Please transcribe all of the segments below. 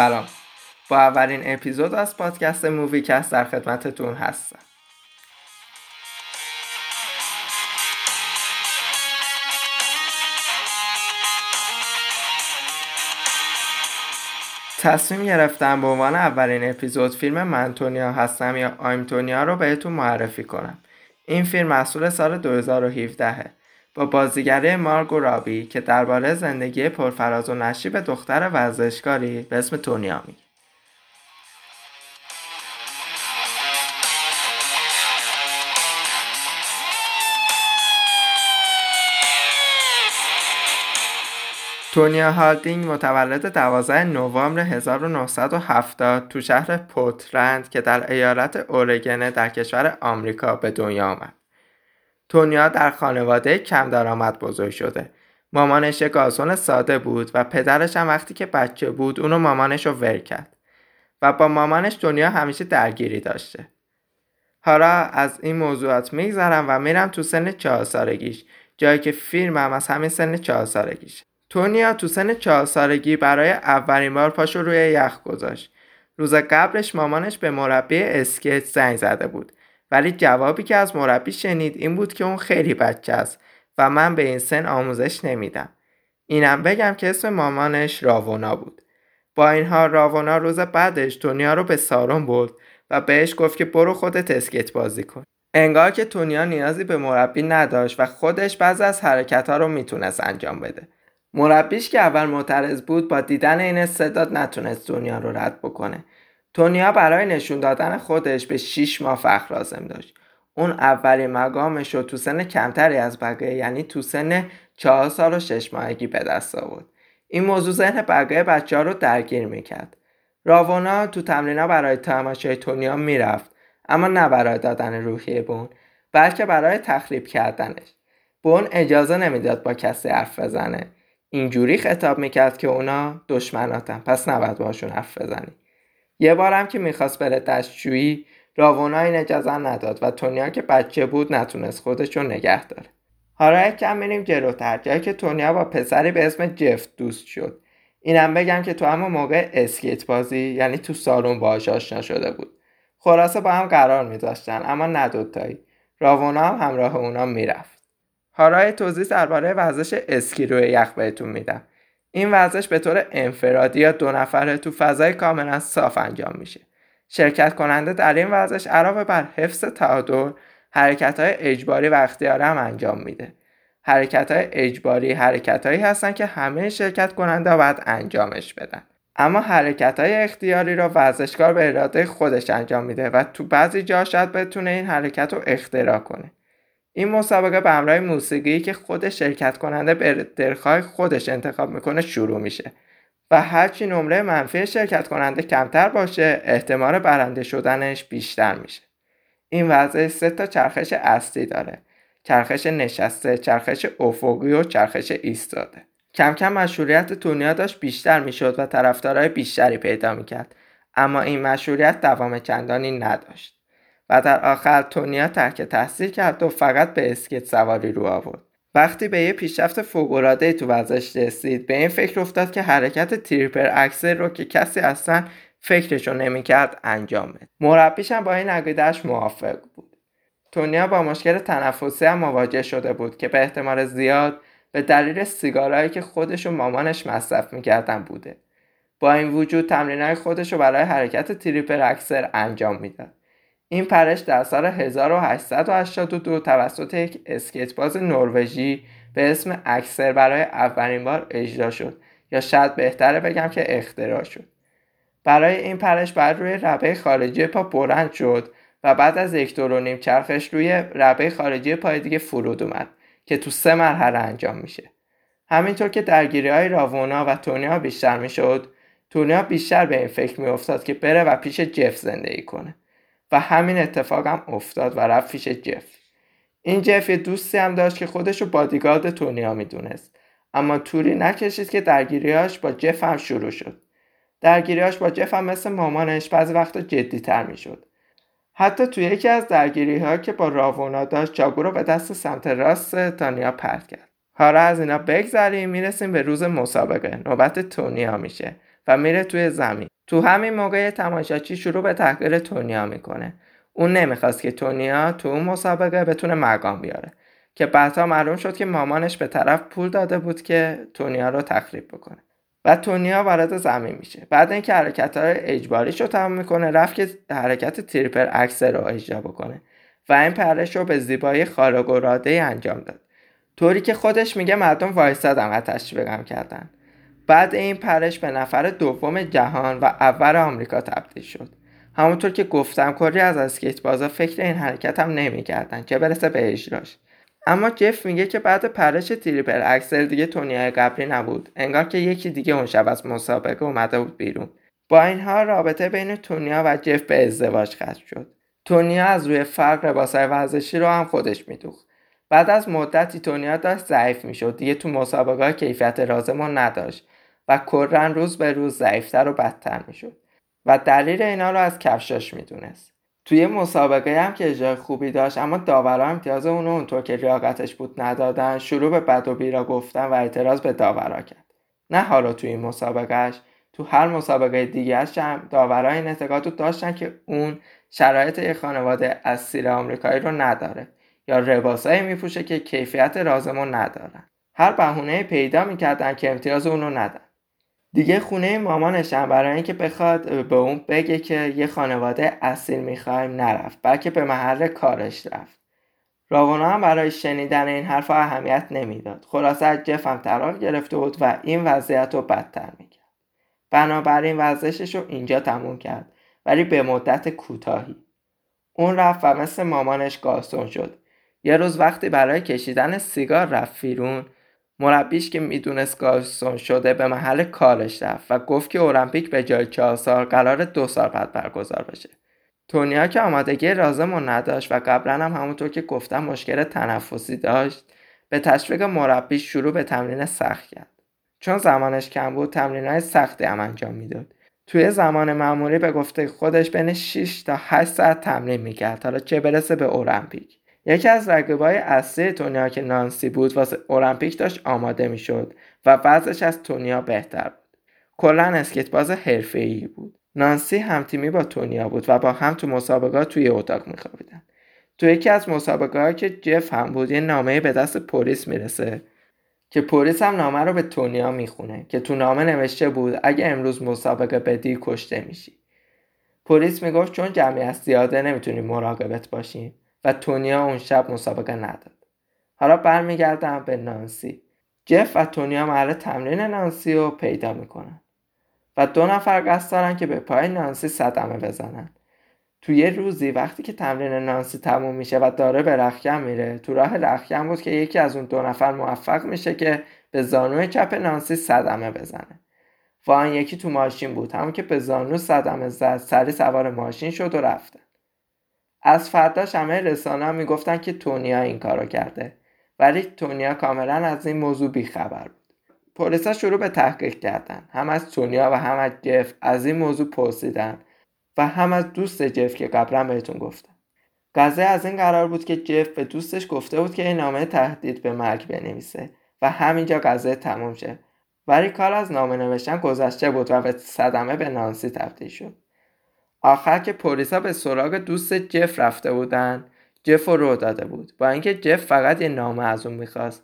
سلام. با اولین اپیزود از پادکست MovieCast در خدمتتون هستم. تصمیم گرفتم به عنوان اولین اپیزود فیلم من تونیا هستم یا I, Tonya رو بهتون معرفی کنم. این فیلم محصول سال 2017 با بازیگری مارگو رابی که درباره زندگی پرفراز و نشیب دختر ورزشکاری به اسم تونیا میگه تونیا هالدینگ متولد 12 نوامبر 1970 تو شهر پوترند که در ایالت اورگن در کشور آمریکا به دنیا آمد. تونیا در خانواده کم درآمد بزرگ شده. مامانش گازون ساده بود و پدرش هم وقتی که بچه بود اونو مامانش رو ور کرد. و با مامانش دنیا همیشه درگیری داشته. حالا از این موضوعات میگذرم و میرم تو سن چهار سالگیش جایی که فیلم هم از همین سن چهار سالگیش. تونیا تو سن چهار سالگی برای اولین بار پاشو روی یخ گذاشت. روز قبلش مامانش به مربی اسکیت زنگ زده بود ولی جوابی که از مربی شنید این بود که اون خیلی بچه است و من به این سن آموزش نمیدم. اینم بگم که اسم مامانش راونا بود. با این حال راونا روز بعدش تونیا رو به سارون برد و بهش گفت که برو خودت اسکیت بازی کن. انگار که تونیا نیازی به مربی نداشت و خودش بعضی از حرکت ها رو می‌تونست انجام بده. مربیش که اول معترض بود با دیدن این استعداد نتونست دنیا رو رد بکنه تونیا برای نشون دادن خودش به 6 ماه فخر لازم داشت. اون اولین مقامش رو تو سن کمتری از بقیه یعنی تو سن 4 سال و 6 ماهگی به دست آورد. این موضوع ذهن بقیه بچه ها رو درگیر می‌کرد. راونا تو تمرینا برای تماشای تونیا می‌رفت اما نه برای دادن روحیه به اون بلکه برای تخریب کردنش. به اون اجازه نمی‌داد با کسی حرف بزنه. اینجوری خطاب می‌کرد که اونا دشمناتن پس نباید باشون حرف بزنی. یه بارم که می‌خواست بره دستشویی راونا این اجازه نداد و تونیا که بچه بود نتونست خودش رو نگه داره. حالا کم میریم جلوتر جایی که تونیا با پسری به اسم جفت دوست شد. اینم بگم که تو همون موقع اسکیت بازی یعنی تو سالون باهاش آشنا شده بود. خلاصه با هم قرار میذاشتن اما نه دوتایی. راونا هم همراه اونا می‌رفت. حالا توضیح درباره ورزش اسکی روی یخ بهتون میدم. این ورزش به طور انفرادی یا دو نفره تو فضای کاملا صاف انجام میشه. شرکت کننده در این ورزش علاوه بر حفظ تعادل حرکت های اجباری و اختیاری هم انجام میده. حرکت های اجباری حرکت هایی هستن که همه شرکت کننده باید انجامش بدن. اما حرکت های اختیاری را ورزشکار به اراده خودش انجام میده و تو بعضی جا شاید بتونه این حرکت رو اختراع کنه. این مسابقه به همراه موسیقی که خود شرکت کننده به دلخواه خودش انتخاب می‌کنه شروع میشه و هرچی نمره منفی شرکت کننده کمتر باشه احتمال برنده شدنش بیشتر میشه. این وضع سه تا چرخش اصلی داره چرخش نشسته چرخش افقی و چرخش ایستاده. کم کم مشهوریت تونیا داشت بیشتر می‌شد و طرفدارای بیشتری پیدا می‌کرد اما این مشهوریت دوام چندانی نداشت. و در آخر تونیا ترک تحصیل کرد و فقط به اسکیت سواری رو آورد. وقتی به یه پیشرفت فوقالعاده تو ورزش رسید به این فکر افتاد که حرکت triple axel رو که کسی اصلا فکرشو نمی‌کرد انجام بده. مربیش هم با این عقیدهش موافق بود. تونیا با مشکل تنفسی هم مواجه شده بود که به احتمال زیاد به دلیل سیگارهایی که خودش و مامانش مصرف می‌کردن بوده. با این وجود تمرینهای خودش رو برای حرکت تریپر اکسر انجام می‌داد. این پرش در سال 1882 توسط یک اسکیتباز نروژی به اسم اکسر برای اولین بار اجرا شد. یا شاید بهتره بگم که اختراع شد. برای این پرش بعد روی ربه خارجی پا برند شد و بعد از یک دور و نیم چرخش روی ربه خارجی پای دیگه فرود اومد که تو سه مرحله انجام میشه. همینطور که درگیری های راوونا و تونیا بیشتر می‌شد تونیا بیشتر به این فکر میافتاد که بره و پیش جف زندگی کنه. و همین اتفاق هم افتاد و رفت پیش جف. این جف یه دوستی هم داشت که خودش رو بادیگارد تونیا می‌دونست. اما توری نکشید که درگیریاش با جف هم شروع شد. درگیریاش با جف هم مثل مامانش بعضی وقتا جدی تر می‌شد. حتی توی یکی از درگیری ها که با راوونا داشت چاگو رو به دست سمت راست تانیا پرت کرد. حالا از اینا بگذریم می‌رسیم به روز مسابقه. نوبت تونیا میشه. و میره توی زمین. تو همین موقع تماشاچی شروع به تحقیر تونیا می‌کنه. اون نمی‌خواست که تونیا تو اون مسابقه بتونه مقام بیاره که بعدها معلوم شد که مامانش به طرف پول داده بود که تونیا رو تخریب بکنه. و تونیا وارد زمین میشه. بعد اینکه حرکت های اجباریش رو تمام می‌کنه رفت که حرکت تریپل اکسل رو اجرا بکنه. و این پرش رو به زیبایی خارق و انجام داد. طوری که خودش میگه مردم وایستادن و تشویقم کردن. بعد این پرش به نفر دوم جهان و اول آمریکا تبدیل شد. همونطور که گفتم کلی از اسکیت بازا فکر این حرکت هم نمی‌کردن که برسه به اجراش. اما جف میگه که بعد پرش triple axel دیگه تونیای قبلی نبود. انگار که یکی دیگه اون شب از مسابقه اومده بود بیرون. با این حال رابطه بین تونیا و جف به ازدواج ختم شد. تونیا از روی فرق لباسای ورزشی رو هم خودش میدوخت. بعد از مدتی تونیا داشت ضعیف می‌شد. دیگه تو مسابقه کیفیت لازم نداشت. و کلا روز به روز ضعیفتر و بدتر می‌شد. و دلیل اینا رو از کفشاش می‌دونست. توی مسابقه هم که اجرای خوبی داشت اما داورا امتیاز اونو اونطور که ریاقتش بود ندادن شروع به بد و بیرا گفتن و اعتراض به داورا کرد. نه حالا توی این مسابقهش تو هر مسابقه دیگه هم داورا این اعتقاد داشتن که اون شرایط یک خانواده اسیر آمریکایی رو نداره یا لباسایی میپوشه که کیفیت رازمون ندارن. هر بهونه پیدا می‌کردن که امتیاز اونو ندن. دیگه خونه مامانشم برای اینکه بخواد به اون بگه که یه خانواده اصیل می‌خوایم نرفت. بلکه به محل کارش رفت. راونا هم برای شنیدن این حرف اهمیت نمی‌داد. خلاصه از هم طلاق گرفته بود و این وضعیت رو بدتر می‌کرد. بنابراین وزشش رو اینجا تموم کرد ولی به مدت کوتاهی. اون رفت و مثل مامانش گاسون شد. یه روز وقتی برای کشیدن سیگار رفت بیرون مربیش که می‌دونست گارسون شده به محل کارش رفت و گفت که المپیک به جای چهار سال قرار دو سال بعد برگزار بشه. تونیا که آمادگی لازم نداشت و قبلا هم همونطور که گفتم مشکل تنفسی داشت به تشویق مربیش شروع به تمرین سخت کرد. چون زمانش کم بود تمرین های سختی هم انجام می‌داد. توی زمان معمولی به گفته خودش بین 6 تا 8 ساعت تمرین می‌کرد حالا چه برسه به المپیک. یکی از رقیبای اصلی تونیا که نانسی بود واسه المپیک داشت آماده می‌شد و وضعش از تونیا بهتر بود. کلا اسکیتباز حرفه‌ای بود. نانسی هم تیمی با تونیا بود و با هم تو مسابقات توی اتاق میخوابیدن. تو یکی از مسابقه که جف هم بود یه نامه به دست پلیس می‌رسه که پلیس هم نامه رو به تونیا می‌خونه که تو نامه نوشته بود اگه امروز مسابقه بدی کشته میشی. پلیس می‌گفت چون جمعیت زیاده نمی‌تونیم مراقبت باشیم. و تونیا اون شب مسابقه نداد. حالا برمیگردم به نانسی. جف و تونیا محل تمرین نانسی رو پیدا می‌کنن و دو نفر قصد دارن که به پای نانسی صدمه بزنن. تو یه روزی وقتی که تمرین نانسی تموم میشه و داره به رخکم میره تو راه رخکم بود که یکی از اون دو نفر موفق میشه که به زانوی چپ نانسی صدمه بزنه. و آن یکی تو ماشین بود همون که به زانو صدمه زد سری سوار ماشین شد و رفته. از فرداش همه رسانه هم می‌گفتن که تونیا این کارو کرده. ولی تونیا کاملا از این موضوع بیخبر بود. پلیسا شروع به تحقیق کردن. هم از تونیا و هم از جف از این موضوع پرسیدن و هم از دوست جف که قبلا بهتون گفتم. قضیه از این قرار بود که جف به دوستش گفته بود که این نامه تهدید به مرگ بنویسه و همینجا قضیه تموم شه. ولی کار از نامه نوشتن گذشته بود و به صدمه به نانسی تبدیل شد. آخر که پلیسا به سراغ دوست جف رفته بودن. جف رو داده بود. با اینکه جف فقط یه نامه از اون می‌خواست.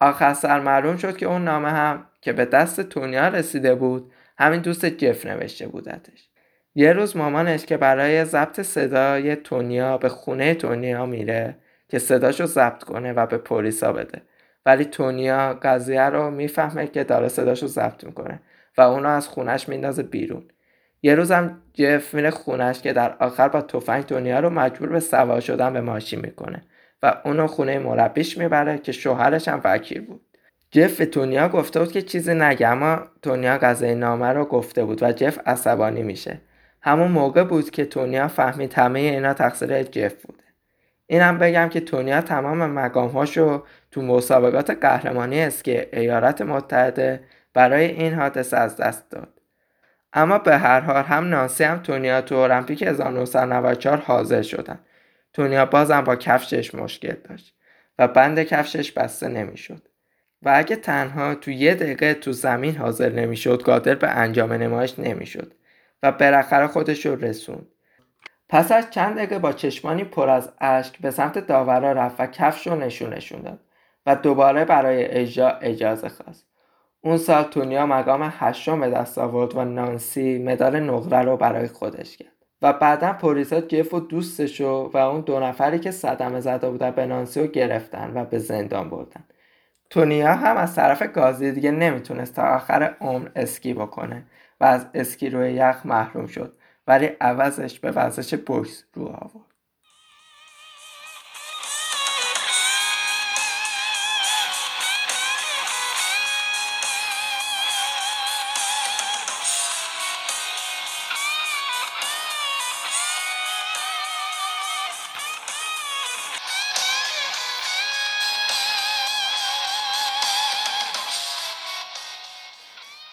آخر سر معلوم شد که اون نامه هم که به دست تونیا رسیده بود همین دوست جف نوشته بودتش. یه روز مامانش که برای ضبط صدای تونیا به خونه تونیا میره که صداشو ضبط کنه و به پلیسا بده. ولی تونیا قضیه رو می‌فهمه که داره صداشو ضبط می‌کنه و اونو از خونش میندازه بیرون. یه روزم جف میره خونش که در آخر با تفنگ دنیا رو مجبور به سوار شدن به ماشین می‌کنه و اونو خونه مربیش می‌بره که شوهرش هم وکیل بود. جف به تونیا گفته بود که چیزی نگه اما تونیا قضیه نامه رو گفته بود و جف عصبانی میشه. همون موقع بود که تونیا فهمید همه اینا تقصیر جف بوده. اینم بگم که تونیا تمام مقامهاشو تو مسابقات قهرمانی اسکی ایالات متحده برای این حادثه از دست داد. اما به هر حال هم نانسی هم تونیا تو المپیک 1994 حاضر شدن. تونیا بازم با کفشش مشکل داشت و بند کفشش بسته نمی‌شد. و اگه تنها تو یه دقیقه تو زمین حاضر نمی‌شد قادر به انجام نمایش نمی‌شد و بالاخره خودش رو رسوند. پس از چند دقیقه با چشمانی پر از اشک به سمت داورا رفت و کفش رو نشونشون داد و دوباره برای اجرا اجازه خواست. اون سال تونیا مقام هشتم به دست آورد و نانسی مدال نقره رو برای خودش کرد و بعدا پلیسا جف و دوستشو و اون دو نفری که صدمه زده بودن به نانسی رو گرفتن و به زندان بردن. تونیا هم از طرف گازی دیگه نمی‌تونست تا آخر عمر اسکی بکنه و از اسکی روی یخ محروم شد ولی عوضش به ورزش بوکس رو آورد.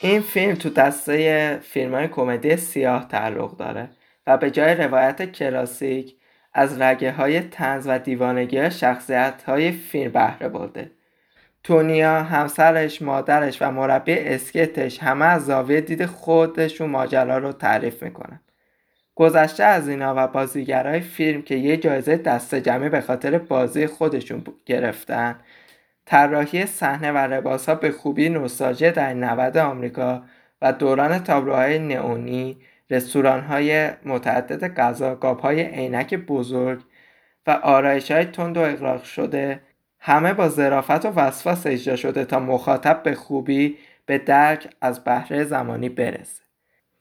این فیلم تو دسته فیلم های کمدی سیاه تعلق داره و به جای روایت کلاسیک از رگه های تنز و دیوانگی شخصیت های فیلم بهره برده تونیا، همسرش، مادرش و مربی اسکتش همه از زاویه دید خودشون ماجرا رو تعریف می‌کنن. گذشته از اینا و بازیگرای فیلم که یه جایزه دست جمعی به خاطر بازی خودشون گرفتن طراحی صحنه و لباسها به خوبی نوستالژی در 90 آمریکا و دوران تابلوهای نئونی های متعدد غذا های عینک بزرگ و آرایش های تند و اقراق شده همه با ظرافت و وسواس اجرا شده تا مخاطب به خوبی به درک از بهره زمانی برسه.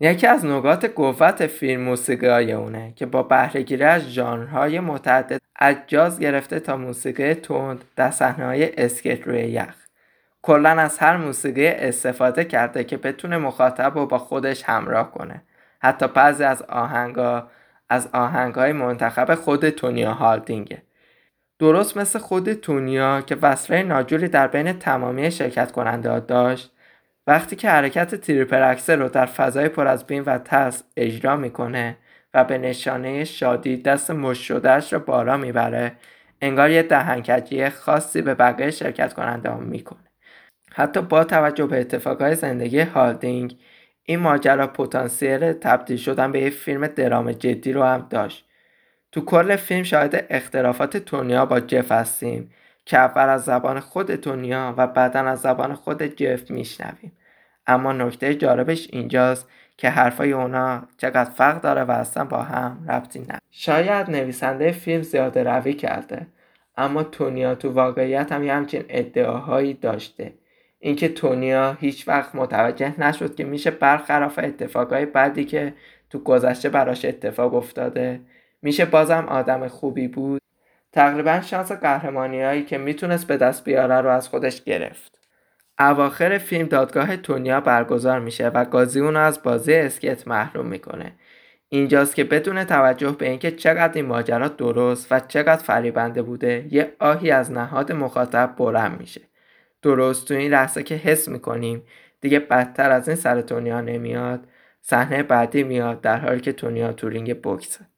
یکی از نقاط قوت فیلم موسیقی اونه که با بهرهگیری از ژانرهای متعدد از جاز گرفته تا موسیقی تند در صحنه های اسکیت روی یخ. کلا از هر موسیقی استفاده کرده که بتونه مخاطب رو با خودش همراه کنه. حتی بعضی از آهنگا از آهنگهای منتخب خود تونیا هالدینگه. درست مثل خود تونیا که وصله ناجوری در بین تمامی شرکت کننده داشت وقتی که حرکت تریپل رو در فضای پر از بین و تس اجرا می‌کنه و به نشانه شادی دست مش شدهش رو بالا می‌بره. انگار یه دهنکجی خاصی به بقیه شرکت کننده هم می‌کنه. حتی با توجه به اتفاقای زندگی هالدینگ این ماجرا پتانسیل تبدیل شدن به یه فیلم درام جدی رو هم داشت. تو کل فیلم شاهد اختلافات تونیا با جف هستیم که اول از زبان خود تونیا و بعدا از زبان خود جف میشنویم. اما نکته جالبش اینجاست که حرفای اونا چقدر فرق داره و اصلا با هم ربطی نه شاید نویسنده فیلم زیاده روی کرده اما تونیا تو واقعیت هم یه همچین ادعاهایی داشته. اینکه تونیا هیچ وقت متوجه نشد که میشه برخلاف اتفاقای بعدی که تو گذشته براش اتفاق افتاده میشه بازم آدم خوبی بود. تقریبا شانس قهرمانی هایی که می‌تونست به دست بیاره رو از خودش گرفت. اواخر فیلم دادگاه تونیا برگزار میشه و گازی اونو از بازی اسکت محروم می‌کنه. اینجاست که بدون توجه به اینکه چقدر این ماجرا درست و چقدر فریبنده بوده یه آهی از نهاد مخاطب بلند میشه. درست تو این لحظه که حس می‌کنیم دیگه بدتر از این سر تونیا نمیاد. صحنه بعدی میاد در حالی که تونیا تو رینگ بوکسه.